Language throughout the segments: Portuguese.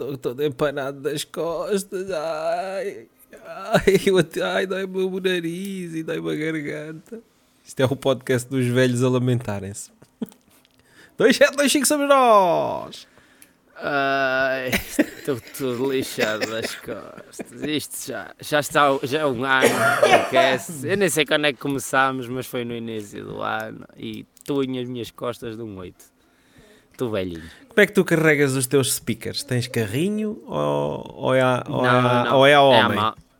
estou todo empanado das costas. Ai, ai, ai, dói-me o nariz e dói-me a garganta. Isto é o podcast dos velhos a lamentarem-se. 2725 somos nós! Ai, estou tudo lixado das costas. Isto já, já está já é um ano podcast. Eu nem sei quando é que começámos, mas foi no início do ano e em as minhas costas de um 8. Estou velhinho. Como é que tu carregas os teus speakers? Tens carrinho ou, ou, é, a, ou, Não, é, a- não, ou é a É a, homem?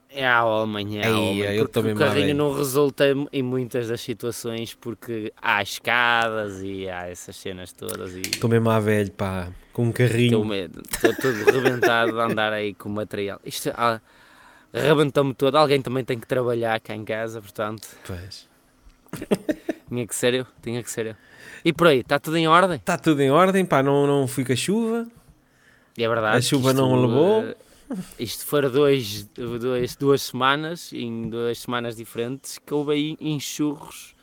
é a homem, é a homem. eu porque também o carrinho não resulta em muitas das situações porque há escadas e há essas cenas todas e Estou mesmo à velho, pá, com um carrinho. estou todo rebentado de andar aí com material. Isto ah, rebentou-me todo. Alguém também tem que trabalhar cá em casa, portanto, Pois. Tinha que ser eu, tinha que ser eu. E por aí, está tudo em ordem? Está tudo em ordem, pá, não, não fui com a chuva. E é verdade. A chuva que não levou? eh, Isto foram dois, dois, duas semanas, em duas semanas diferentes, que houve aí enxurros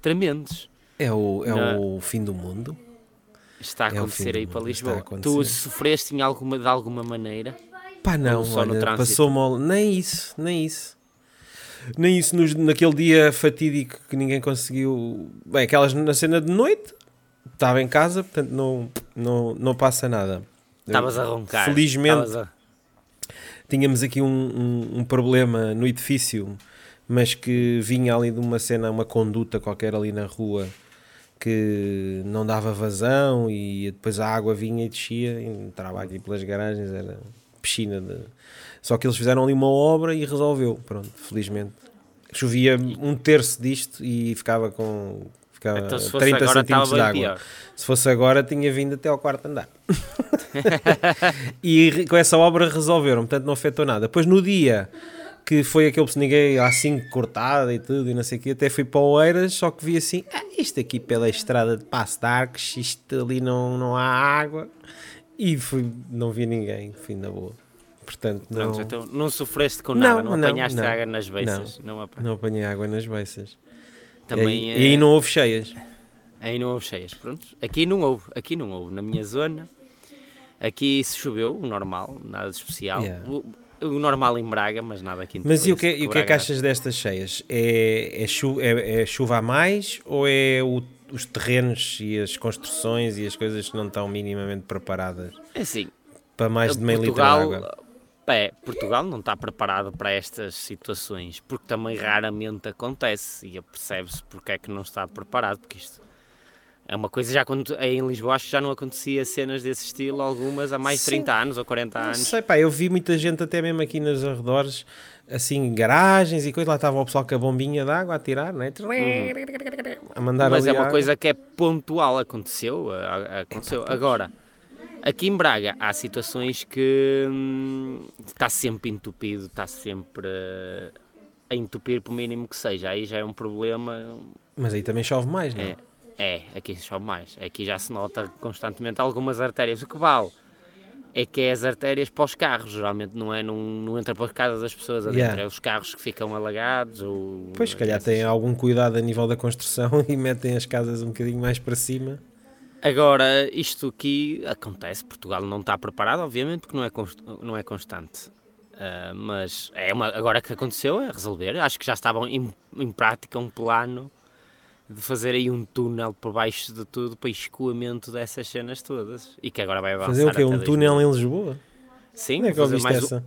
tremendos. É o, é Não. o fim do mundo. Está a É acontecer aí para mundo, está a Lisboa. Tu sofreste em alguma, de alguma maneira? Pá, não, só no olha, trânsito? passou mal. Nem isso, nem isso. Nem isso nos- naquele dia fatídico que ninguém conseguiu. Bem, aquelas na cena de noite, estava em casa, portanto não, não, não passa nada. Estavas a roncar. Felizmente a- tínhamos aqui um, um, um problema no edifício, mas que vinha ali de uma cena, uma conduta qualquer ali na rua que não dava vazão e depois a água vinha e descia e entrava aqui pelas garagens, era piscina de... Só que eles fizeram ali uma obra e resolveu, pronto, felizmente. Chovia um terço disto e ficava com ficava Então, se fosse 30 agora, centímetros de água. pior. Se fosse agora, tinha vindo até ao quarto andar. e com essa obra resolveram, portanto não afetou nada. Depois no dia que foi aquele que ninguém assim cortado e tudo e não sei o que, até fui para o Oeiras, só que vi assim, ah, isto aqui pela estrada de Passo de Arcos, isto ali não, não há água. E fui, não vi ninguém, fui na boa. Portanto, não, Pronto, então não sofreste com Não, nada, não, não, apanhaste não. água nas beiças. Não. apa- não apanhei água nas beiças. Também e, é- e aí não houve cheias. Aí não houve cheias, pronto. Aqui não houve, aqui não houve. Na minha zona, aqui se choveu, o normal, nada de especial. Yeah. O, o normal em Braga, mas nada aqui em Mas e o que, é- e o que é que achas destas cheias? É, é, chu- é- é chuva a mais ou é o- os terrenos e as construções e as coisas que não estão minimamente preparadas É assim, para mais de meio Portugal, litro de água? É, Portugal não está preparado para estas situações, porque também raramente acontece e percebe-se porque é que não está preparado, porque isto é uma coisa já quando aí em Lisboa acho que já não acontecia cenas desse estilo, algumas há mais de Sim. 30 anos ou 40 Não anos. sei, pá, eu vi muita gente até mesmo aqui nos arredores, assim, garagens e coisa, lá estava o pessoal com a bombinha de água a tirar, não é? A mandar Mas é uma água. coisa que é pontual, aconteceu, aconteceu. Agora, aqui em Braga há situações que hum, está sempre entupido, está sempre eh, a entupir por mínimo que seja. Aí já é um problema. Mas aí também chove mais, não é? É, é, aqui chove mais. Aqui já se nota constantemente algumas artérias. O que vale é que é as artérias para os carros, geralmente não é, não, não entra para as casas das pessoas adentro, Yeah. é os carros que ficam alagados. Ou, Pois, se calhar essas- têm algum cuidado a nível da construção e metem as casas um bocadinho mais para cima. Agora, isto aqui acontece, Portugal não está preparado, obviamente, porque não é, não é constante. Ah, mas é uma, agora que aconteceu é resolver. Acho que já estavam em, em prática um plano de fazer aí um túnel por baixo de tudo para escoamento dessas cenas todas. E que agora vai avançar. Fazer o quê? Um túnel 2000. em Lisboa? Sim, Onde é que fazer mais essa?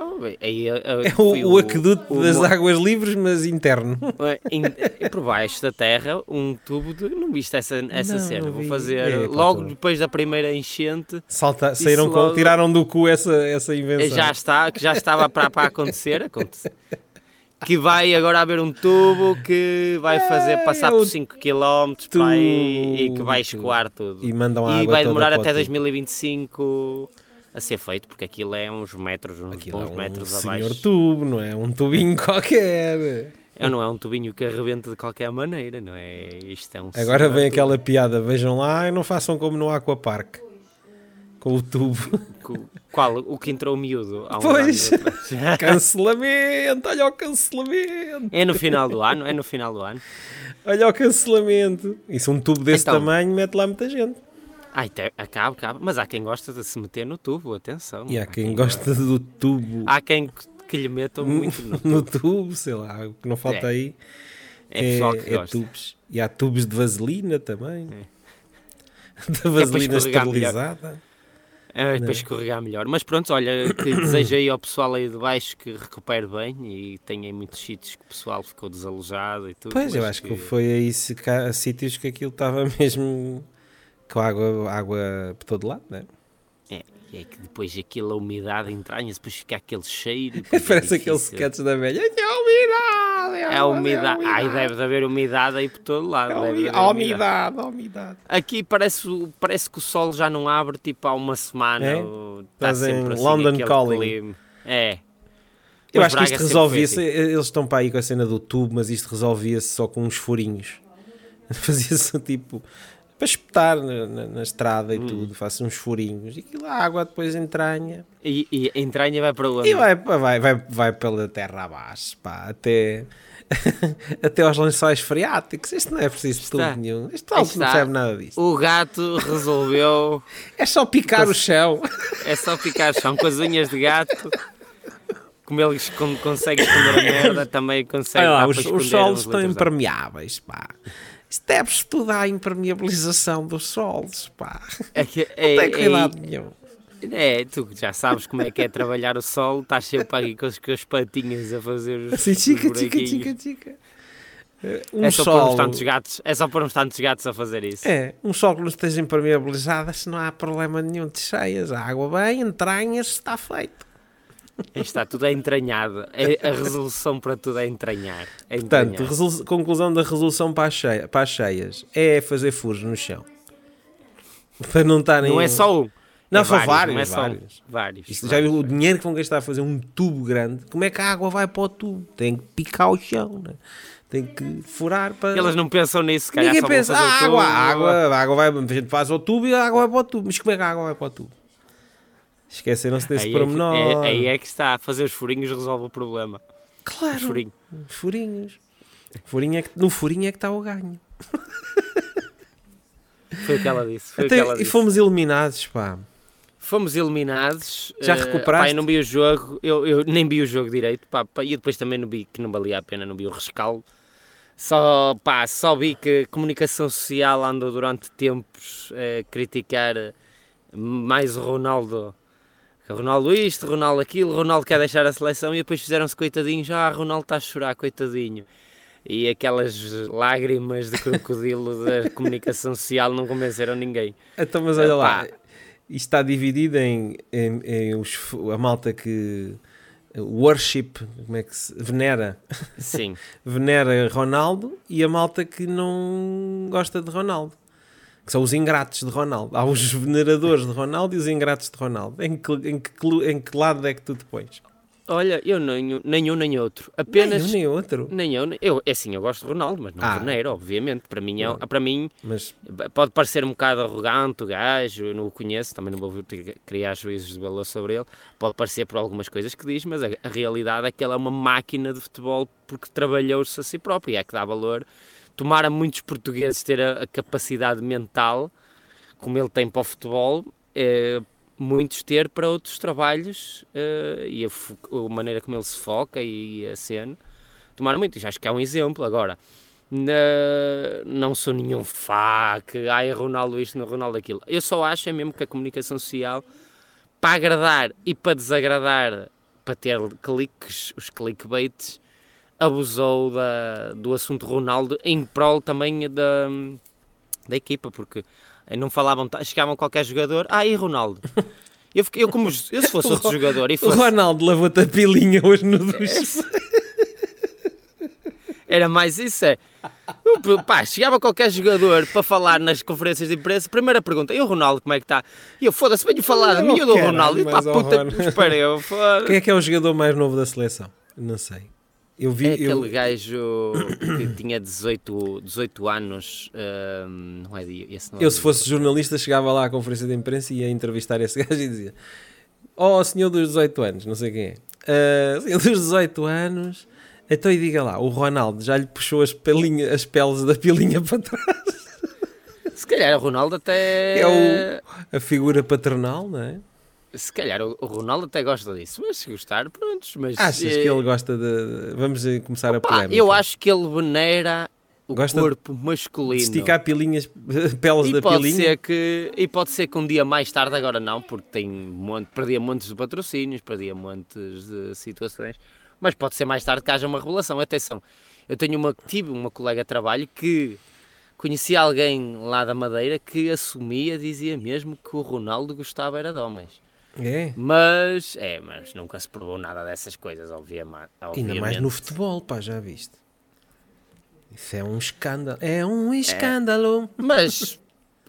Oh, aí, É o, o aqueduto o das mo- águas livres, mas interno. É, é por baixo da terra um tubo de. Não viste essa, essa Não, cena? não Vou fazer É, logo tô- depois da primeira enchente. Salta, saíram com, logo- tiraram do cu essa, essa invenção. Já está, que já estava para, para acontecer, aconte- que vai agora haver um tubo que vai fazer É, passar é o por 5 km para aí, e que vai escoar tudo. E mandam a E água vai demorar o até tubo. 2025 a ser feito, porque aquilo é uns metros, uns Aquilo é bons um metros senhor abaixo. tubo, não é? Um tubinho qualquer. É, não é um tubinho que arrebenta de qualquer maneira, não é? Isto é um Agora senhor vem tubo. aquela piada, vejam lá e não façam como no Aquapark. Com o tubo. Qual? O que entrou miúdo há uns Pois. cancelamento! Olha o cancelamento! É no final do ano, é no final do ano. Olha o cancelamento! Isso um tubo desse Então. tamanho mete lá muita gente. Ai, te, acaba, acaba. Mas há quem gosta de se meter no tubo, atenção. E há quem gosta do tubo. Há quem que lhe metam muito no, no tubo, sei lá, o que não falta É. aí É pessoal que é gosta. tubos. E há tubos de vaselina também. É. Da vaselina melhor. esterilizada. É, para escorregar melhor. Mas pronto, olha, que desejo aí ao pessoal aí de baixo que recupere bem e tenha muitos sítios que o pessoal ficou desalojado e tudo. Pois, eu acho que foi aí cá- sítios que aquilo estava mesmo com água, água por todo lado, né? É, e é que depois aquilo, a umidade entranha-se, depois fica aquele cheiro. e depois é Parece aquele sketch da velha. É umidade! É a umidade. Ai, deve de haver umidade aí por todo lado. É a umidade, a umidade. Aqui parece, parece que o sol já não abre tipo há uma semana. É? Está sempre assim, London Calling. clima. É. Eu Mas acho que Braga isto sempre resolvia-se. assim. Eles estão para aí com a cena do tubo, mas isto resolvia-se só com uns furinhos. Fazia-se tipo para espetar na, na- na estrada Hum. e tudo, faça uns furinhos e aquilo a água depois entranha E, e a entranha vai para onde? e vai, vai, vai, vai pela terra abaixo, pá, até, até aos lençóis freáticos. Isto não é preciso Está. tudo nenhum. Isto não Está. percebe nada disto. O gato resolveu. É só picar o chão. É só ficar chão com as unhas de gato. Como ele esconde- consegue esconder a merda, também consegue. Olha lá, os, os solos estão de impermeáveis, pá. Deve-se tudo à impermeabilização dos solos, pá. É, que- Não é, tem cuidado nenhum. é, é, tu já sabes como é que é trabalhar o sol, estás sempre aqui com as, com as patinhas a fazer os, Assim, os chica, chica, buraquinhos. chica, chica. Eh, Um é só solo, tantos gatos, é só pôr uns tantos gatos a fazer isso. é, um solo que não esteja impermeabilizado, se não há problema nenhum de cheias. A água bem, entranhas, está feito. Está tudo é entranhado. É- a resolução para tudo é entranhar. É Portanto, resolu- conclusão da resolução para as, cheia- para as cheias é fazer furos no chão. Para não estarem... não é só um. Não, é são vários, vários, não é só um. vários. vários. Já viu o dinheiro que vão gastar a fazer um tubo grande? Como é que a água vai para o tubo? Tem que picar o chão, né? tem que furar para. Eles não pensam nisso, calhar Ninguém só pensa, ah, água, tubo, a água, a água vai, a gente faz ao tubo e a água vai para o tubo. Mas como é que a água vai para o tubo? Esqueceram-se desse Aí é, pormenor. é, aí é que está, fazer os furinhos resolve o problema. Os Claro, furinhos. Furinho é que, no furinho é que está o ganho. Foi o que ela disse. Foi Até- ela e disse. fomos eliminados, pá. Fomos eliminados. Já eh, recuperaste? pá, eu não vi o jogo, eu, eu nem vi o jogo direito, pá, pá, e depois também não vi que não valia a pena, não vi o rescaldo. Só, pá, só vi que a comunicação social andou durante tempos a criticar eh, mais o Ronaldo. Ronaldo isto, Ronaldo aquilo, Ronaldo quer deixar a seleção e depois fizeram-se coitadinhos, ah, Ronaldo está a chorar, coitadinho. E aquelas lágrimas de crocodilo da comunicação social não convenceram ninguém. Então, mas olha lá, Epá. isto está dividido em, em- em os- a malta que worship, como é que se venera, Sim. venera Ronaldo e a malta que não gosta de Ronaldo. Que são os ingratos de Ronaldo. Há os veneradores de Ronaldo e os ingratos de Ronaldo. Em que, em que, em que lado é que tu te pões? Olha, eu nem, nem um nem outro. Apenas. Nem um nem outro. Nem eu, nem- eu, é assim, eu gosto de Ronaldo, mas não Ah. venero, obviamente. Para mim, é, para mim, Mas pode parecer um bocado arrogante o gajo, eu não o conheço, também não vou criar juízos de valor sobre ele. Pode parecer por algumas coisas que diz, mas a, a realidade é que ele é uma máquina de futebol porque trabalhou-se a si próprio e é que dá valor. Tomara muitos portugueses ter a, a capacidade mental, como ele tem para o futebol, eh, muitos ter para outros trabalhos eh, e a, a maneira como ele se foca e a cena. Tomara muito, acho que é um exemplo. Agora, na- não sou nenhum fã que ai, Ronaldo isto, não Ronaldo aquilo. Eu só acho é mesmo que a comunicação social, para agradar e para desagradar, para ter cliques, os clickbaits, abusou da, do assunto Ronaldo em prol também da, da equipa, porque não falavam, chegavam qualquer jogador, ah, e Ronaldo? Eu, fiquei- eu, como, eu se fosse outro jogador e o fosse, Ronaldo lavou-te a pilinha hoje no duche. Era mais isso, é. Pá, chegava qualquer jogador para falar nas conferências de imprensa, primeira pergunta, e o Ronaldo como é que está? E eu, foda-se, venho falar de mim ou do Ronaldo? E pá, puta, espera eu, foda Quem é que é o jogador mais novo da seleção? Não sei. Eu vi. É eu- aquele gajo que tinha 18, 18 anos, hum, não é esse não é Eu, se fosse jornalista, chegava lá à conferência de imprensa e ia entrevistar esse gajo e dizia: Oh, senhor dos 18 anos, não sei quem é. "Ah, senhor dos 18 anos, então e diga lá, o Ronaldo já lhe puxou as, pelinha, as peles da pilinha para trás. Se calhar o Ronaldo até. É o, a figura paternal, não é? Se calhar o Ronaldo até gosta disso, mas se gostar, prontos. Mas, Achas eh, que ele gosta de. Vamos eh, começar a pá, polémica. eu acho que ele venera o Gosta corpo masculino. Esticar pilinhas, peles e da pode pilinha. ser que e pode ser que um dia mais tarde agora não porque tem monte, perdia montes de patrocínios perdia montes de situações mas pode ser mais tarde que haja uma revelação atenção eu tenho uma tive uma colega de trabalho que conhecia alguém lá da Madeira que assumia dizia mesmo que o Ronaldo gostava era de homens É. mas é mas nunca se provou nada dessas coisas obviamente Ainda mais no futebol, pá, já viste? Isso é um escândalo. É um escândalo. Mas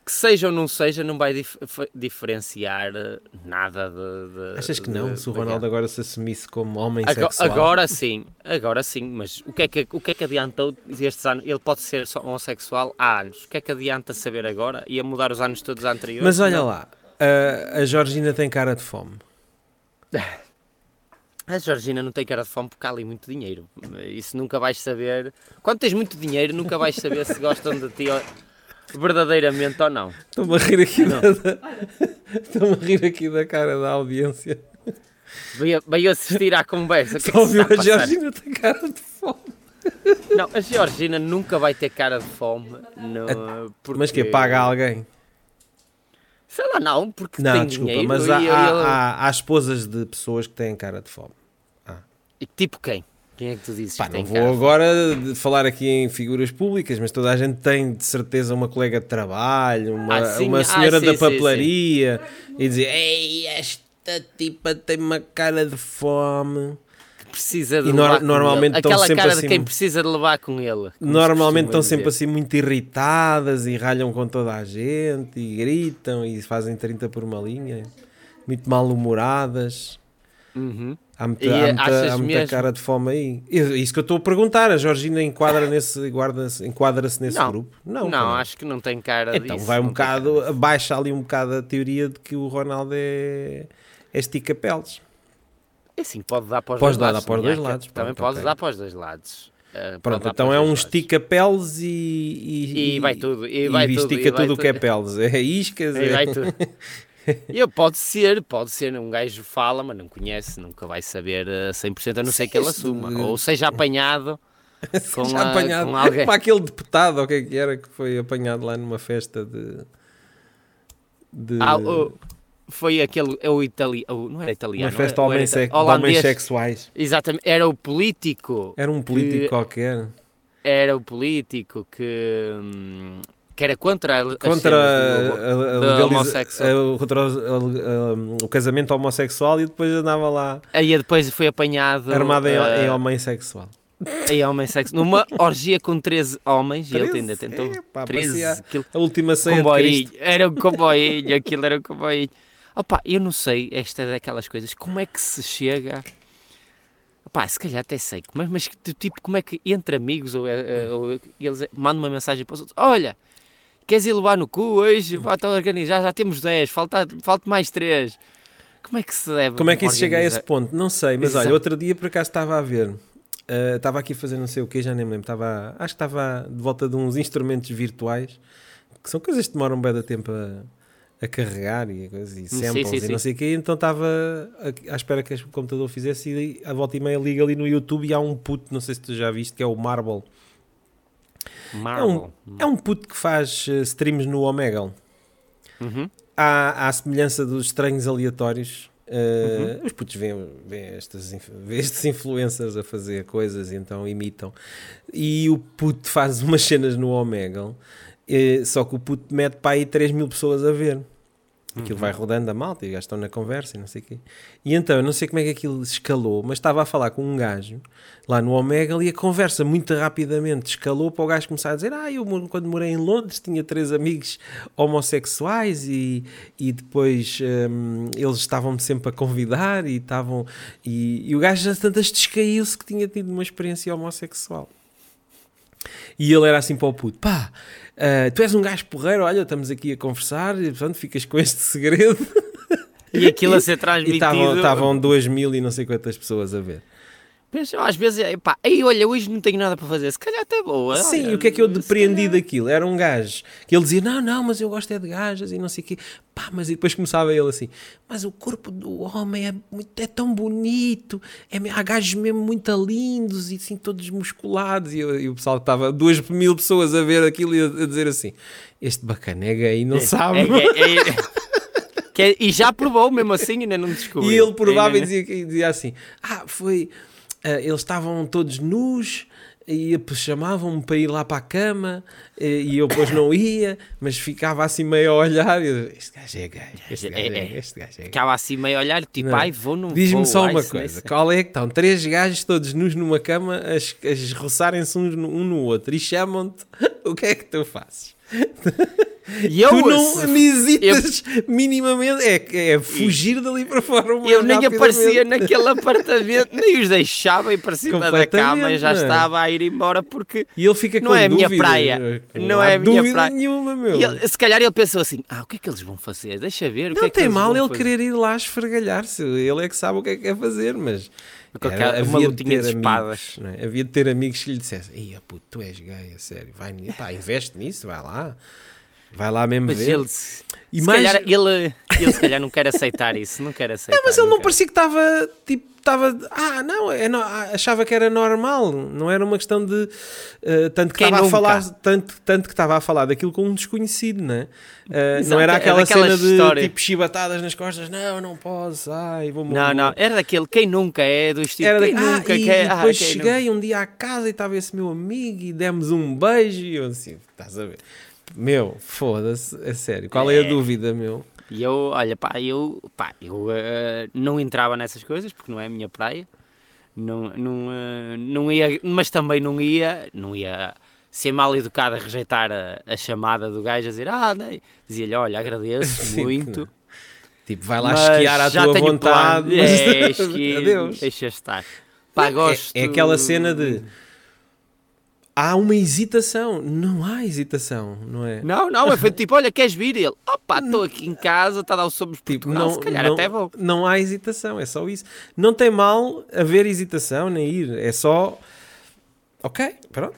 que seja ou não seja, não vai dif- diferenciar eh, nada de. de- Achas que não? de- Se o de- Ronaldo agora se assumisse como homem Ago- sexual. Agora sim, agora sim, mas o que é que, o que, é que adiantou estes anos? Ele pode ser homossexual há anos. O que é que adianta saber agora? Ia mudar os anos todos anteriores? Mas olha Não. lá, a, a Georgina tem cara de fome. A Georgina não tem cara de fome porque há ali muito dinheiro. Isso nunca vais saber. Quando tens muito dinheiro, nunca vais saber se gostam de ti verdadeiramente ou não. Estou-me a rir aqui Não. da, a rir aqui da cara da audiência. Veio, veio assistir à conversa. É Só se viu está a passar? Georgina tem cara de fome. Não, a Georgina nunca vai ter cara de fome. No, porque, Mas que paga alguém? Sei lá, não, porque Não, tem desculpa, dinheiro. mas há, há, há, há esposas de pessoas que têm cara de fome. E tipo quem? Quem é que tu dizes Pá, que não vou cara agora de falar aqui em figuras públicas, mas toda a gente tem de certeza uma colega de trabalho, uma, Ah, sim, uma ah, senhora sim, da sim, papelaria e dizer: Ei, esta tipa tem uma cara de fome. Precisa de E levar com normalmente ele. estão Aquela cara assim- de quem precisa de levar com ele. Normalmente estão sempre assim muito irritadas e ralham com toda a gente e gritam e fazem 30 por uma linha, muito mal-humoradas. Uhum. Há muita, E, há muita- há muita cara de fome aí. Isso que eu estou a perguntar. A Georgina enquadra nesse, enquadra-se nesse Não. grupo? Não, cara. acho que não tem cara Então disso. vai um não bocado, abaixa ali um bocado a teoria de que o Ronaldo é, é estica-peles. É assim, pode dar para os Pode dois dar, lados. dá para os também dois lados, Também pronto, pode ok. dar para os dois lados. Pode Pronto, dar então para é um dois lados. estica-peles e, e, E vai tudo, e vai tudo, estica e tudo o que é peles. É iscas, E é... vai tudo. E eu, pode ser, pode ser, um gajo fala, mas não conhece, nunca vai saber a 100%, a não ser que ele assuma. Ou seja apanhado com, já a- apanhado. com alguém. Como aquele deputado, o que é que era, que foi apanhado lá numa festa de... de Ah, o- foi aquele, é o italiano, não era italiano, uma festa era homens, de homens sexuais. Exatamente, era o político, Era um político Que- qualquer. era o político que, hum, que era contra, a, contra o- casamento homossexual e depois andava lá Aí depois foi apanhado armado em, eh, em homem sexual. em homem sexo, numa orgia com 13 homens, e ele 13? ainda tentou Epá, 13, parecia aquilo- A última ceia comboinho, era um comboinho, aquilo era um comboinho. Opa, eu não sei, esta é daquelas coisas, como é que se chega... Opa, se calhar até sei, mas, mas tipo, como é que entre amigos ou, eh, eh, ou eles mandam uma mensagem para os outros, olha, queres ir levar no cu hoje? Pá, Estou a organizar, já temos 10, falta, falta mais 3. Como é que se deve Como é que isso chega a esse organizar? ponto? Não sei, mas Exato. olha, outro dia por acaso estava a ver, eh, estava aqui a fazer não sei o que, já nem me lembro, estava, acho que estava de volta de uns instrumentos virtuais, que são coisas que demoram bem da tempo a, a carregar e, coisas, e Sim, samples sim, e sim. não sei o que, então estava à espera que o computador fizesse e a volta e meia liga ali no YouTube e há um puto, não sei se tu já viste, que é o Marble. Marvel. É um puto que faz eh, streams no Omegle. Uhum. à, à semelhança dos estranhos aleatórios, eh, os putos veem, veem estas, veem estes influencers a fazer coisas e então imitam. E o puto faz umas cenas no Omegle, eh, só que o puto mete para aí 3 mil pessoas a ver. Aquilo vai rodando a malta e já estão na conversa e não sei o quê. E então, eu não sei como é que aquilo escalou, mas estava a falar com um gajo lá no Omega e a conversa muito rapidamente escalou para o gajo começar a dizer: Ah, eu quando morei em Londres tinha três amigos homossexuais e, e depois hum, eles estavam-me sempre a convidar e estavam. E, e o gajo já tantas descaiu-se que tinha tido uma experiência homossexual. E ele era assim para o puto: pá, ah, tu és um gajo porreiro, olha, estamos aqui a conversar e portanto ficas com este segredo. E aquilo a ser E transmitido. estavam- estavam duas mil e não sei quantas pessoas a ver. Pois, às vezes, é, pá, aí olha, hoje não tenho nada para fazer, se calhar até boa. Sim, olha, o que é que eu depreendi calhar- daquilo? Era um gajo que ele dizia: Não, não, mas eu gosto é de gajas e não sei o quê. Pá, mas e depois começava ele assim: Mas o corpo do homem é, muito, é tão bonito, é, há gajos mesmo muito lindos e assim todos musculados. E, eu- e o pessoal estava, duas mil pessoas a ver aquilo e a, a dizer assim: Este bacana é gay, não sabe. É, é, é- é- e já provou mesmo assim, ainda não descobriu. E ele provava e dizia, e dizia assim: Ah, foi. Ah, eles estavam todos nus e depois chamavam-me para ir lá para a cama e, eu depois não ia, mas ficava assim meio a olhar. Eu, este gajo é gay, este É, gajo é, é. este gajo é. Ficava assim meio a olhar, tipo, Não. ai, vou, vou. Diz-me só uma coisa: qual é que estão? Três gajos todos nus numa cama a, a roçarem-se no- um no outro e chamam-te, o que é que tu fazes? E eu, tu não me hesitas minimamente, é, é fugir dali para fora. eu nem aparecia naquele apartamento, nem os deixava ir para cima da cama, eu já é? estava a ir embora porque E ele fica Não é a minha praia. Não é a minha dúvida praia. nenhuma, meu. E ele- se calhar ele pensou assim: ah, o que é que eles vão fazer? Deixa ver. não é tem mal ele fazer." querer ir lá esfregalhar-se. Ele é que sabe o que é que quer fazer, mas. Com era- uma havia de lutinha ter de espadas. amigos, é? Havia de ter amigos que lhe dissessem: Ia puto, tu és gay, a sério, vai, pá, investe nisso, vai lá, vai lá mesmo Mas ver. ele, se, E mais- calhar, ele, ele se calhar não quer aceitar isso, não quer aceitar. Não, mas ele não quer. parecia que estava tipo, estava, ah, não, é no- ah, achava que era normal, não era uma questão de eh, tanto que estava a nunca? falar, tanto, tanto que estava a falar daquilo com um desconhecido, né? Eh, não era é aquela cena de história. tipo chibatadas nas costas, não, não posso, ai, vou Não, não, era daquele quem nunca é, do estilo Era quem da- ah, nunca e quer. ah, depois nunca. cheguei um dia à casa e estava esse meu amigo e demos um beijo e eu assim, estás a ver? Meu, foda-se, a sério, qual é a É. dúvida, meu? E eu, olha, pá, eu, pá, eu eh, não entrava nessas coisas porque não é a minha praia. Não, não, eh, não ia, mas também não ia, não ia ser mal educado a rejeitar a, a chamada do gajo a dizer, ah, nem. Dizia-lhe, olha, agradeço Sim, muito. Tipo, vai lá mas esquiar à já tua vontade, plano. É, esqui, adeus. deixa estar. Pá, É- gosto. É, aquela cena de há uma hesitação, não há hesitação, não é? Não, não, é foi tipo, olha, queres vir? E ele, opa, estou aqui em casa, está a dar o somos Tipo, não, se calhar não, até vou. não há hesitação, é só isso. Não tem mal haver hesitação nem ir, é só ok, pronto.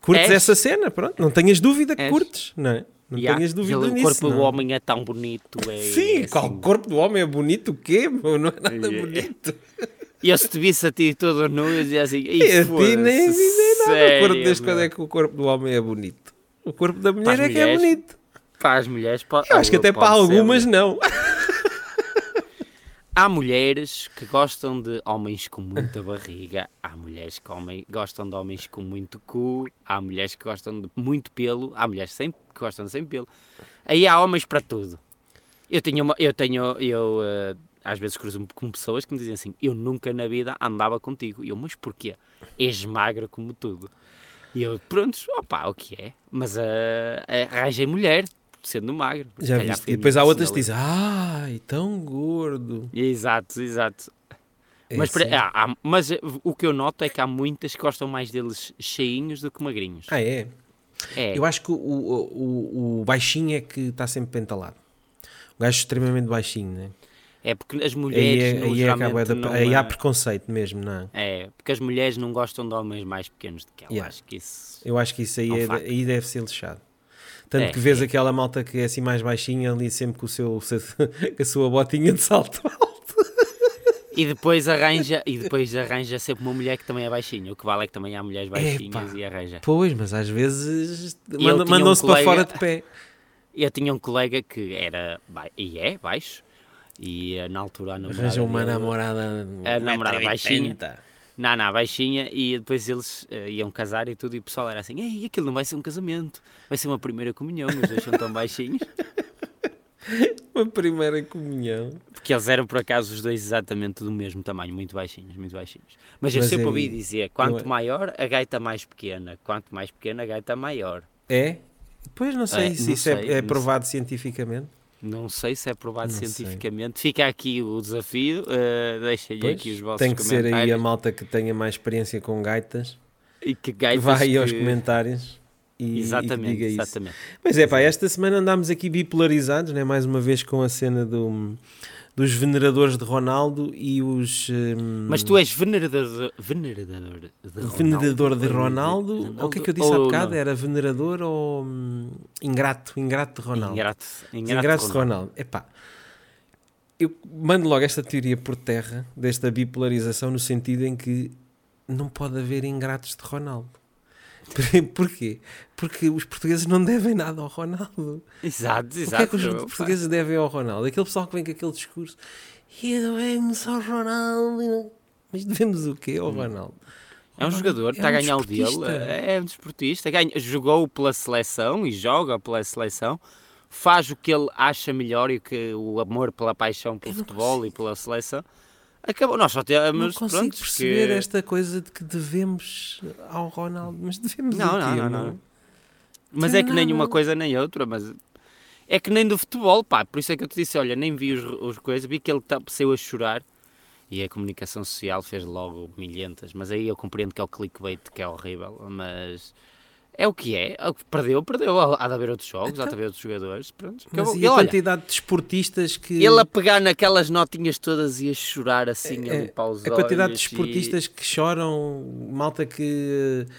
Curtes És. essa cena, pronto. Não tenhas dúvida que És. curtes, não é? Não Ya, tenhas dúvida ele- nisso. O corpo do não. homem é tão bonito. É, Sim, é qual assim. corpo do homem é bonito o quê? meu? Não é nada É. bonito. E eu se te visse a ti todo nu, eu dizia assim, E a ti nem dizem nada. sério, Desde quando é que o corpo do homem é bonito? O corpo da mulher Para é as que é mulheres, bonito. Para as mulheres, po- Eu acho que até para ser, algumas mas- não. Há mulheres que gostam de homens com muita barriga, há mulheres que homem- gostam de homens com muito cu, há mulheres que gostam de muito pelo, há mulheres sem, que gostam de sem pelo. Aí há homens para tudo. Eu tenho, uma, eu tenho, eu eh, às vezes cruzo-me com pessoas que me dizem assim: Eu nunca na vida andava contigo. E eu, mas porquê? És magra como tudo. E eu, pronto, opá, o que é? Mas eh, arranjei mulher, sendo magro. Já viste? E depois há outras que dizem, ai, tão gordo. Exato, exato. É Mas, para- há- há- mas o que eu noto é que há muitas que gostam mais deles cheinhos do que magrinhos. Ah, é? É, Eu acho que o, o, o, o baixinho é que está sempre pentalado. O gajo extremamente baixinho, né? É porque as Aí, mulheres é, não, aí, é, geralmente acaba da- não, aí há preconceito mesmo, não é? é, porque as mulheres não gostam de homens mais pequenos do que ela. Yeah. Acho que isso. Eu acho que isso aí, É um é- aí deve ser lixado. Tanto É, que vês é. aquela malta que é assim mais baixinha ali sempre com, o seu, com a sua botinha de salto alto. E depois arranja, e depois arranja sempre uma mulher que também é baixinha. O que vale é que também há mulheres baixinhas Epá. e arranja. Pois, mas às vezes Eu manda- tinha um mandam-se para colega- fora de pé. Eu tinha um colega que era e é baixo, e eh, na altura a namorada. Arranja uma dele- namorada. A namorada 1,80m. baixinha. Não, não, baixinha, e depois eles eh, iam casar e tudo, e o pessoal era assim: Ei, aquilo não vai ser um casamento, vai ser uma primeira comunhão, os dois são tão baixinhos. Uma primeira comunhão. Porque eles eram por acaso os dois exatamente do mesmo tamanho, muito baixinhos, muito baixinhos. Mas eu Mas sempre é- ouvi dizer: quanto eu- maior, a gaita mais pequena, quanto mais pequena, a gaita maior. É? Pois não sei É, se não isso é- sei, é, não provado cientificamente. Não sei se é provado Não sei. cientificamente. Fica aqui o desafio, eh, deixem Pois, aqui os vossos tem que ser aí a comentários. malta que tenha mais experiência com gaitas. E que Que gaitas vai aí aos que- comentários. e, exatamente, e que diga isso. exatamente. Mas é pá, esta semana andámos aqui bipolarizados, né? mais uma vez com a cena do, dos veneradores de Ronaldo e os. hum, Mas tu és venerador de, venerador de Ronaldo. Venerador de Ronaldo, o que é que eu disse há ou bocado? não? Era venerador ou hum, ingrato? Ingrato de Ronaldo. Ingrato, ingrato ingratos de Ronaldo. Ronaldo. Epá, eu mando logo esta teoria por terra, desta bipolarização, no sentido em que não pode haver ingratos de Ronaldo. Porquê? Porque os portugueses não devem nada ao Ronaldo. Exato, O que exato. é que os Opa. portugueses devem ao Ronaldo? Aquele pessoal que vem com aquele discurso e devemos ao Ronaldo. Mas devemos o quê ao Ronaldo? É um Ronaldo jogador, está é a um ganhar o dele, desportista. é um desportista, ganha, jogou pela seleção e joga pela seleção, faz o que ele acha melhor e o que o amor pela paixão pelo futebol e pela seleção. Acabou, nós só temos, não consigo pronto, perceber que- esta coisa de que devemos ao Ronaldo. Mas devemos Não, não, quê, não, meu? não. Mas é que nem uma coisa nem outra, mas é que nem do futebol, pá, por isso é que eu te disse, olha, nem vi os, os coisas, vi que ele tá, saiu a chorar e a comunicação social fez logo milhentas, mas aí eu compreendo que é o clickbait que é horrível, mas é o que é, é perdeu, perdeu, há de haver outros jogos, há de haver outros jogadores, pronto, Então, Mas e a olha, quantidade de esportistas que. ele a pegar naquelas notinhas todas e a chorar assim É, ali para os a quantidade de olhos e- esportistas que choram, malta que eh,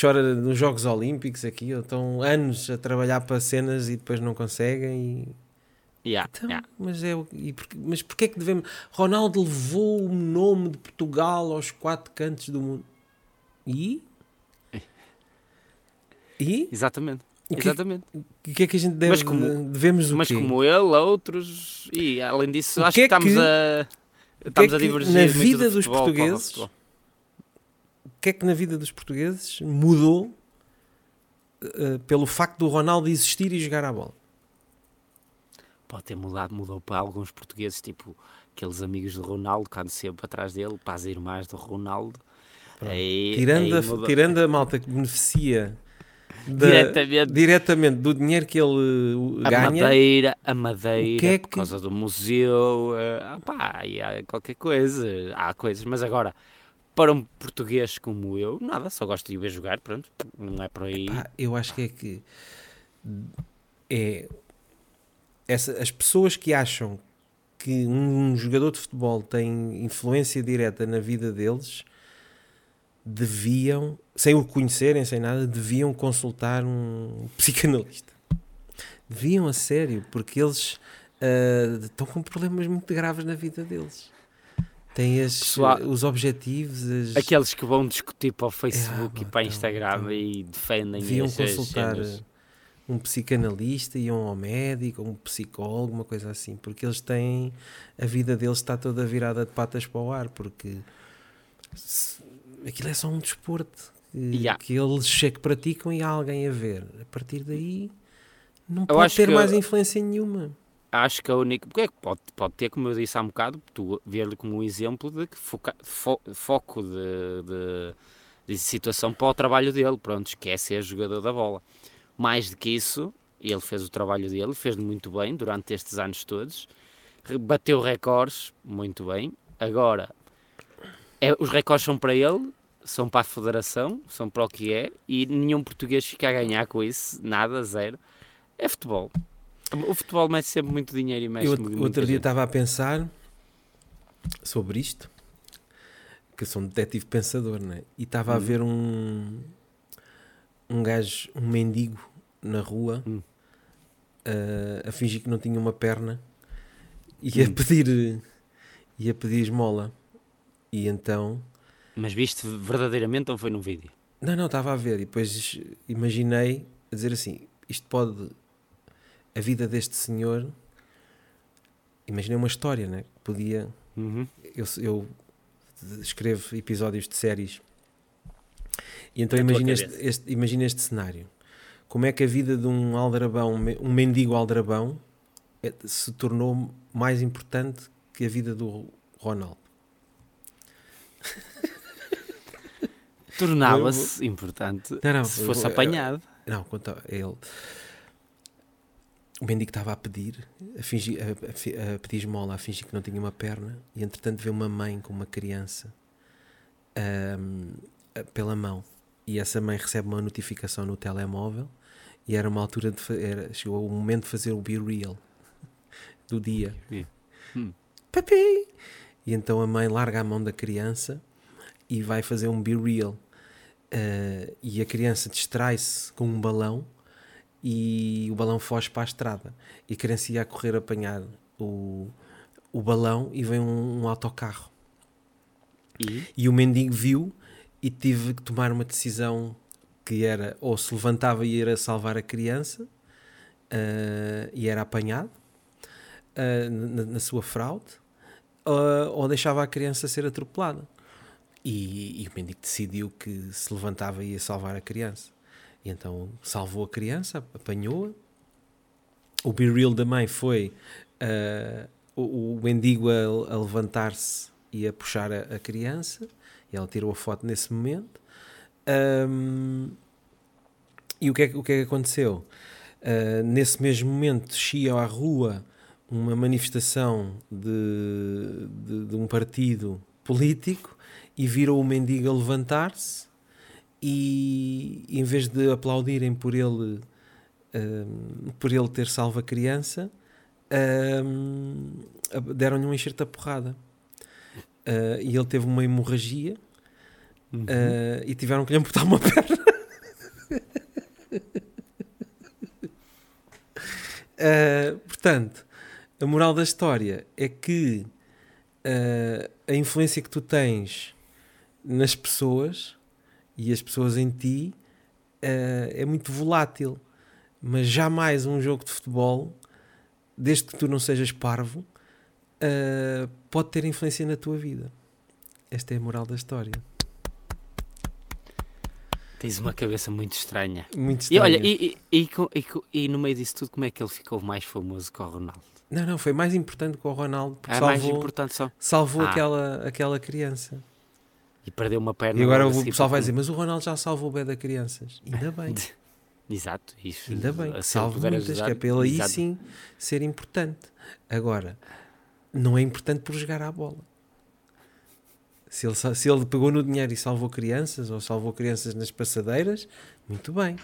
chora nos Jogos Olímpicos aqui, ou estão anos a trabalhar para cenas e depois não conseguem. E... Yeah, Então, yeah. mas, é, e porquê- mas porquê é que devemos. Ronaldo levou o nome de Portugal aos quatro cantos do mundo. E? E? Exatamente, O que- exatamente. O que é que a gente deve, Mas como- devemos o Mas quê? como ele, outros, e além disso, acho que que, é estamos que- a. que Estamos é a que divergir na vida do dos futebol portugueses- o que é que na vida dos portugueses mudou eh, pelo facto do Ronaldo existir e jogar a bola? Pode ter mudado, mudou para alguns portugueses, tipo aqueles amigos do Ronaldo, que andam sempre atrás dele, para as irmãs do Ronaldo. Aí, Tirando, aí a, tirando a malta que beneficia da- Diretamente. diretamente do dinheiro que ele uh, A ganha, madeira, a madeira, que é por que- causa do museu, pá, e há qualquer coisa, há coisas, mas agora, para um português como eu, nada, só gosto de o ver jogar, pronto, não é por aí. pá, eu acho que é que é essa, as pessoas que acham que um jogador de futebol tem influência direta na vida deles deviam, sem o conhecerem, sem nada, deviam consultar um psicanalista. Deviam a sério, porque eles ah, estão com problemas muito graves na vida deles. Têm as, Pessoal- os objetivos, as, Aqueles que vão discutir para o Facebook É, e para o então, Instagram então, e defendem deviam consultar cenas. um psicanalista, iam ao médico, um psicólogo, uma coisa assim, porque eles têm a vida deles está toda virada de patas para o ar, porque se- aquilo é só um desporto Yeah. que eles é que praticam e há alguém a ver. A partir daí não Eu pode ter mais influência nenhuma. Acho que a única. Porque é que pode, pode ter, como eu disse há um bocado, tu ver-lhe como um exemplo de que foca, fo- foco de, de, de situação para o trabalho dele. Pronto, esquece ser jogador da bola. Mais do que isso, ele fez o trabalho dele, fez-lhe muito bem durante estes anos todos, bateu recordes, muito bem. Agora, é- os recordes são para ele, são para a federação, são para o que é, e nenhum português fica a ganhar com isso, nada, zero. É futebol. O futebol mete sempre muito dinheiro e mexe Eu muito. outro dia gente. estava a pensar sobre isto, que eu sou um detetive pensador, né? E estava a Hum. ver um um gajo, um mendigo na rua Hum. a, a fingir que não tinha uma perna e a Hum. pedir e a pedir esmola. E então Mas viste verdadeiramente ou foi num vídeo? não, não, estava a ver e depois imaginei a dizer assim, isto pode a vida deste senhor imaginei uma história, né? Podia Uhum. eu, eu escrevo episódios de séries e então imagina este, este- imagina este cenário como é que a vida de um aldrabão um um mendigo aldrabão é- se tornou mais importante que a vida do Ronaldo Tornava-se importante Não, não, se eu fosse vou- apanhado. não, conta ele o mendigo estava a pedir a, fingir, a, a a pedir esmola a fingir que não tinha uma perna e entretanto vê uma mãe com uma criança a- pela mão e essa mãe recebe uma notificação no telemóvel e era uma altura de era, chegou o momento de fazer o be real do dia. Hum. Papi! E então a mãe larga a mão da criança e vai fazer um be real. Uh, e a criança distrai-se com um balão e o balão foge para a estrada. E a criança ia a correr apanhar o, o balão e vem um, um autocarro. E? e o mendigo viu e tive que tomar uma decisão que era ou se levantava e ir a salvar a criança uh, e era apanhado uh, na, na, sua fraude uh, ou deixava a criança ser atropelada. E, e, o mendigo decidiu que se levantava e ia salvar a criança. E então salvou a criança, apanhou-a. O be real da mãe foi o, o mendigo a, a levantar-se e a puxar a, a, criança, e ela tirou a foto nesse momento. Um, e o que, é, o que é que aconteceu? Uh, nesse mesmo momento descia à rua uma manifestação de, de, de, um partido político e viram o mendigo a levantar-se e em vez de aplaudirem por ele uh, por ele ter salvo a criança uh, deram-lhe um enxerto a porrada. Uh, e ele teve uma hemorragia uhum. uh, e tiveram que lhe amputar uma perna. uh, portanto, a moral da história é que a influência que tu tens nas pessoas e as pessoas em ti é muito volátil, mas jamais um jogo de futebol desde que tu não sejas parvo, uh, pode ter influência na tua vida. Esta é a moral da história. Tens uma cabeça muito estranha. Muito estranha. E olha, e, e, e, e, no meio disso tudo, como é que ele ficou mais famoso que o Ronaldo? Não, não, foi mais importante que o Ronaldo. Porque é salvou, mais importante só. Salvou ah. aquela, aquela criança. E perdeu uma perna. E agora o pessoal vai dizer, mas o Ronaldo já salvou o bem da crianças. Ainda bem. Exato, isso. Ainda bem, salvo muitas, ajudar, que é para ele aí sim ser importante. Agora, não é importante por jogar à bola. Se ele, se ele pegou no dinheiro e salvou crianças, ou salvou crianças nas passadeiras, muito bem.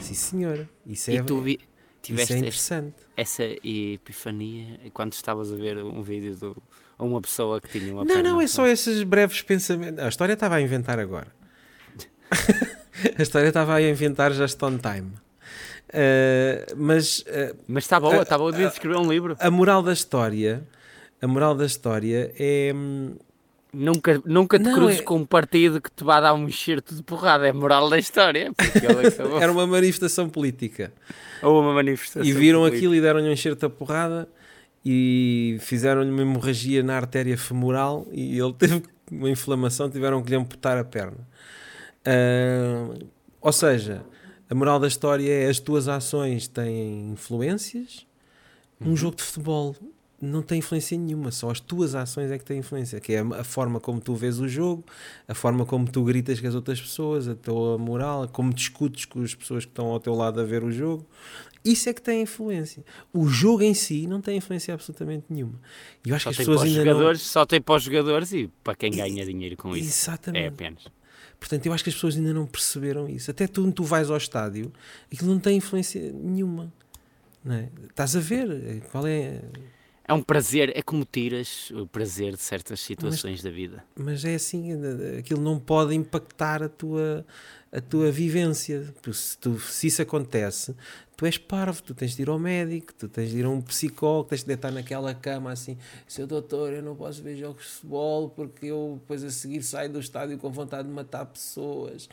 Sim, senhora. Isso é, e tu vi, tiveste isso é interessante. Essa epifania quando estavas a ver um vídeo de uma pessoa que tinha uma Não, perna, não, é só esses breves pensamentos. A história estava a inventar agora. a história estava a inventar just on time. Uh, mas uh, mas está boa, está boa de escrever um livro. A moral da história, a moral da história é hum, nunca, nunca te não, cruzes é... com um partido que te vá dar um enxerto de porrada, é a moral da história. É Era uma manifestação política. Ou uma manifestação. E viram política. aquilo e deram-lhe um enxerto de porrada e fizeram-lhe uma hemorragia na artéria femoral e ele teve uma inflamação, tiveram que lhe amputar a perna. Uh, ou seja, a moral da história é as tuas ações têm influências. Um uhum. jogo de futebol não tem influência nenhuma, só as tuas ações é que têm influência, que é a forma como tu vês o jogo, a forma como tu gritas com as outras pessoas, a tua moral, como discutes com as pessoas que estão ao teu lado a ver o jogo. Isso é que tem influência. O jogo em si não tem influência absolutamente nenhuma. E eu acho só que as pessoas ainda jogadores, não... Só tem para os jogadores e para quem ganha dinheiro com isso. Exatamente. É apenas. Portanto, eu acho que as pessoas ainda não perceberam isso. Até tu, tu vais ao estádio, aquilo não tem influência nenhuma. Não é? Estás a ver qual é. É um prazer, é como tiras o prazer de certas situações mas, da vida. Mas é assim, aquilo não pode impactar a tua, a tua vivência. Se, tu, se isso acontece, tu és parvo, tu tens de ir ao médico, tu tens de ir a um psicólogo, tens de deitar naquela cama assim, seu doutor, eu não posso ver jogos de futebol porque eu depois a seguir saio do estádio com vontade de matar pessoas.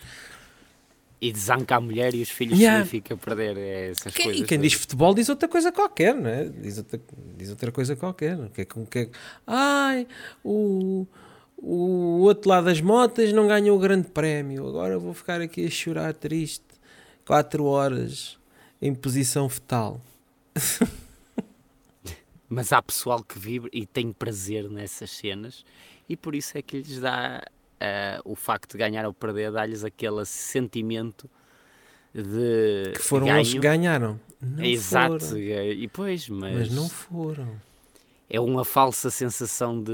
E desanca a mulher e os filhos yeah. significa perder essas quem, coisas. E quem diz futebol diz outra coisa qualquer, não é? Diz outra, diz outra coisa qualquer. Que é, que é, ai, o, o outro lado das motas não ganhou o grande prémio, agora vou ficar aqui a chorar triste, quatro horas em posição fetal. Mas há pessoal que vive e tem prazer nessas cenas e por isso é que lhes dá uh, o facto de ganhar ou perder, dá-lhes aquele sentimento de que foram ganho. eles que ganharam. Não Exato, foram. e pois, mas, mas não foram. É uma falsa sensação de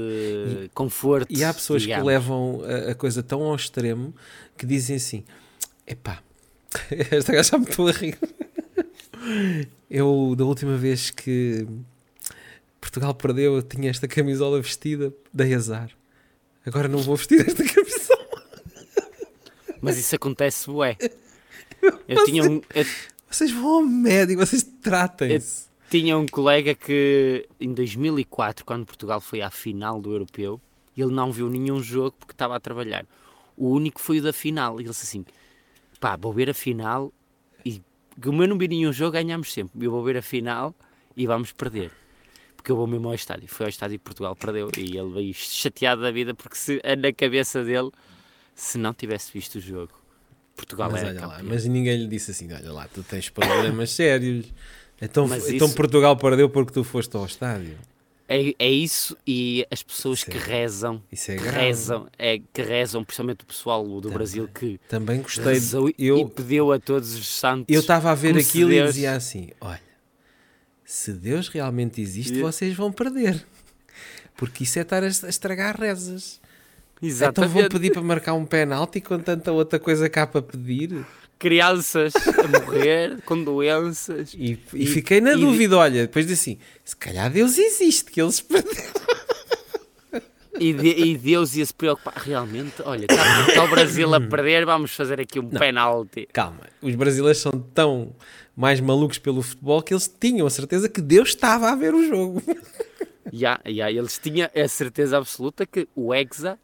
e, conforto. E há pessoas digamos. que levam a, a coisa tão ao extremo que dizem assim: Epá, esta gaja me estou a rir. Eu, da última vez que Portugal perdeu, eu tinha esta camisola vestida, dei azar. Agora não vou vestir esta camisola. Mas isso acontece, ué. Eu tinha um, eu Vocês vão ao médico, vocês tratem-se. Tinha um colega que em 2004, quando Portugal foi à final do Europeu, ele não viu nenhum jogo porque estava a trabalhar. O único foi o da final. E ele disse assim: pá, vou ver a final e como eu não vi nenhum jogo, ganhamos sempre. Eu vou ver a final e vamos perder. Porque eu vou mesmo ao estádio. Foi ao estádio e Portugal perdeu. E ele veio chateado da vida porque se, na cabeça dele, se não tivesse visto o jogo, Portugal Mas era olha lá, campeão. mas ninguém lhe disse assim: olha lá, tu tens problemas sérios. Então, Mas então isso- Portugal perdeu porque tu foste ao estádio. É, é isso e as pessoas Isso que é- rezam, é que rezam, é, que rezam, principalmente o pessoal do Também. Brasil, que Também gostei. rezou e- e Eu pediu a todos os santos. eu estava a ver aquilo e Deus- dizia assim: olha, se Deus realmente existe, E- vocês vão perder. Porque isso é estar a estragar rezas. Então Exatamente. vão pedir para marcar um penalti com tanta outra coisa cá para pedir. Crianças a morrer com doenças. E, e E- fiquei na e- dúvida, olha, depois disse assim: se calhar Deus existe, que eles perderam. E, de- e Deus ia se preocupar. Realmente, olha, está, está o Brasil a perder, vamos fazer aqui um penalti. Calma, os brasileiros são tão mais malucos pelo futebol que eles tinham a certeza que Deus estava a ver o jogo. Ya, ya, eles tinham a certeza absoluta que o Hexa,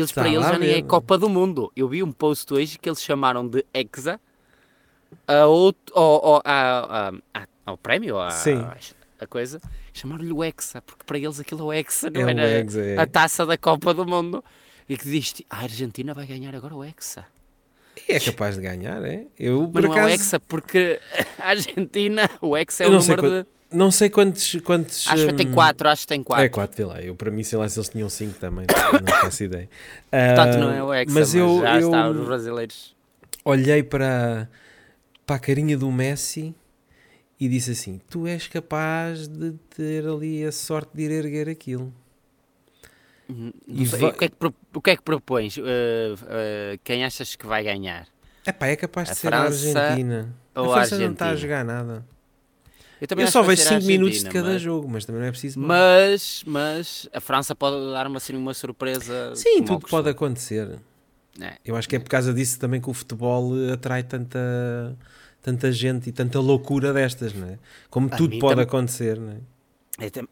eles Está para eles já nem é. Copa do Mundo. Eu vi um post hoje que eles chamaram de Hexa a outro, ao, ao, ao prémio, a, a coisa, chamaram-lhe o Hexa, porque para eles aquilo é o Hexa, não É era Hexa, é. a taça da Copa do Mundo. E que diz a Argentina vai ganhar agora o Hexa. E é capaz de ganhar, é? Eu, Mas não é o acaso, Hexa, porque a Argentina, o Hexa é o número de... não sei quantos. quantos Acho que tem hum, quatro, acho que tem quatro. É 4, vê lá. Eu, para mim, sei lá se eles tinham 5 também. Não faço ideia. Portanto, Ah, não é o Hexa, mas mas, eu, já eu está os brasileiros. olhei para, para a carinha do Messi e disse assim: Tu és capaz de ter ali a sorte de ir erguer aquilo. Não E sei, vai- o, que é que, o que é que propões? Uh, uh, quem achas que vai ganhar? Epá, é capaz de A ser França a Argentina. ou a a França não está a Argentina? jogar nada. Eu, também Eu só vejo ser a 5 minutos de cada mas, jogo, mas também não é preciso. Mas, mas a França pode dar-me assim uma surpresa. Sim, tudo pode costume. acontecer. É. Eu acho que é por causa disso também que o futebol atrai tanta, tanta gente e tanta loucura destas, não é? Como A tudo pode acontecer, não é?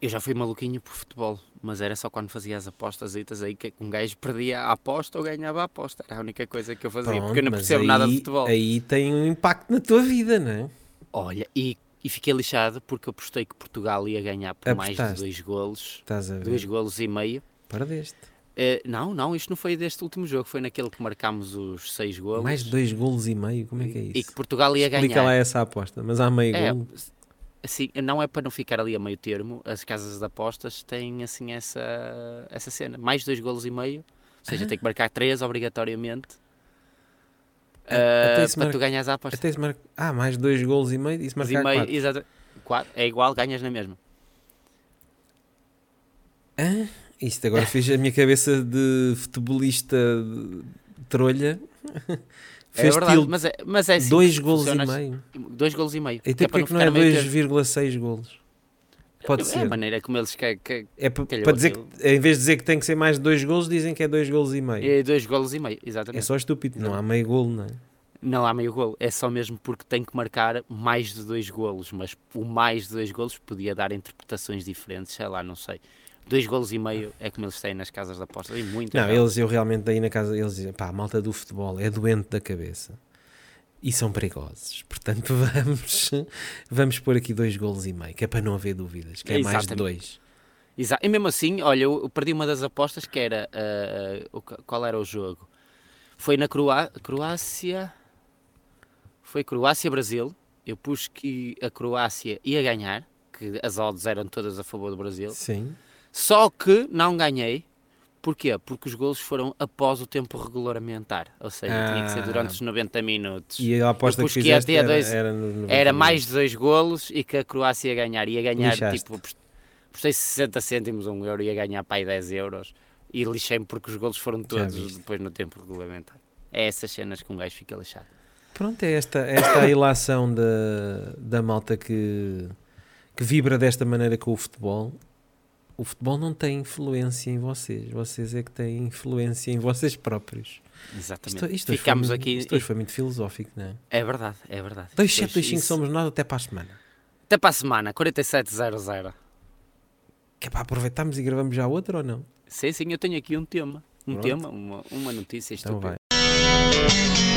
Eu já fui maluquinho por futebol, mas era só quando fazia as apostas aí que um gajo perdia a aposta ou ganhava a aposta. Era a única coisa que eu fazia, Pronto, porque eu não percebo aí, nada de futebol. Aí tem um impacto na tua vida, não é? Olha, e, e fiquei lixado porque apostei que Portugal ia ganhar por mais de Apostaste. dois golos, Estás a ver? dois golos e meio. Perdeste. Eh, não, não, isto não foi deste último jogo, foi naquele que marcámos os seis golos. Mais dois golos e meio, como é que é E isso? que Portugal ia Explica ganhar. lá essa aposta, mas há meio É, golo. assim, não é para não ficar ali a meio termo, as casas de apostas têm assim essa, essa cena, mais dois golos e meio, ou seja, tem que marcar três obrigatoriamente Ah, ah, até se para mar- tu ganhas a aposta. Até marca... Ah, mais dois golos e meio e se Golos e marcar meio, quatro. exato. Quatro, é igual, ganhas na mesma. Hã? Isto agora fez a minha cabeça de futebolista de trolha. É Fez verdade, tilt. mas é, mas é assim dois golos e meio. Dois golos e meio. E até porque é que não é ficar a meio termo. 2,6 golos? Pode É ser. a maneira como eles que, que, É para dizer aquilo. que, em vez de dizer que tem que ser mais de 2 golos, dizem que é 2 golos e meio. é dois golos e meio, É exatamente. só estúpido, não há meio golo, não é? Não há meio golo, é só mesmo porque tem que marcar mais de dois golos, mas o mais de dois golos podia dar interpretações diferentes, sei lá, não sei. Dois golos e meio é como eles têm nas casas de apostas, e muito. Não, errado. eles, eu realmente daí na casa, eles dizem, pá, a malta do futebol é doente da cabeça e são perigosos. Portanto, vamos, vamos pôr aqui dois golos e meio, que é para não haver dúvidas, que é mais de dois. Exa- E mesmo assim, olha, eu perdi uma das apostas que era. o ca- qual era o jogo? Foi na Croá- Croácia. Foi Croácia-Brasil. Eu pus que a Croácia ia ganhar, que as odds eram todas a favor do Brasil. Sim. Só que não ganhei. Porquê? Porque os golos foram após o tempo regulamentar. Ou seja, tinha que ser durante Ah. os 90 minutos. E a aposta que que era, dois- era, no 90 Era mais de dois golos e que a Croácia ia ganhar. Ia ganhar, Lixaste. tipo, postei 60 cêntimos, um euro, ia ganhar para aí 10 euros. E lixei-me porque os golos foram todos depois no tempo regulamentar. É essas cenas que um gajo fica lixado. Pronto, é esta, é esta a ilação da, da malta que, que vibra desta maneira com o futebol. O futebol não tem influência em vocês, vocês é que têm influência em vocês próprios. Exatamente. Isto, isto Ficamos foi, aqui. Isto hoje foi muito filosófico, não é? É verdade, é verdade. 2725 Isso- somos nós até para a semana. Até para a semana, 4700. Que é para aproveitarmos e gravamos já outra ou não? Sim, sim, eu tenho aqui um tema. Um Pronto. tema, uma, uma notícia Então estúpida. vai.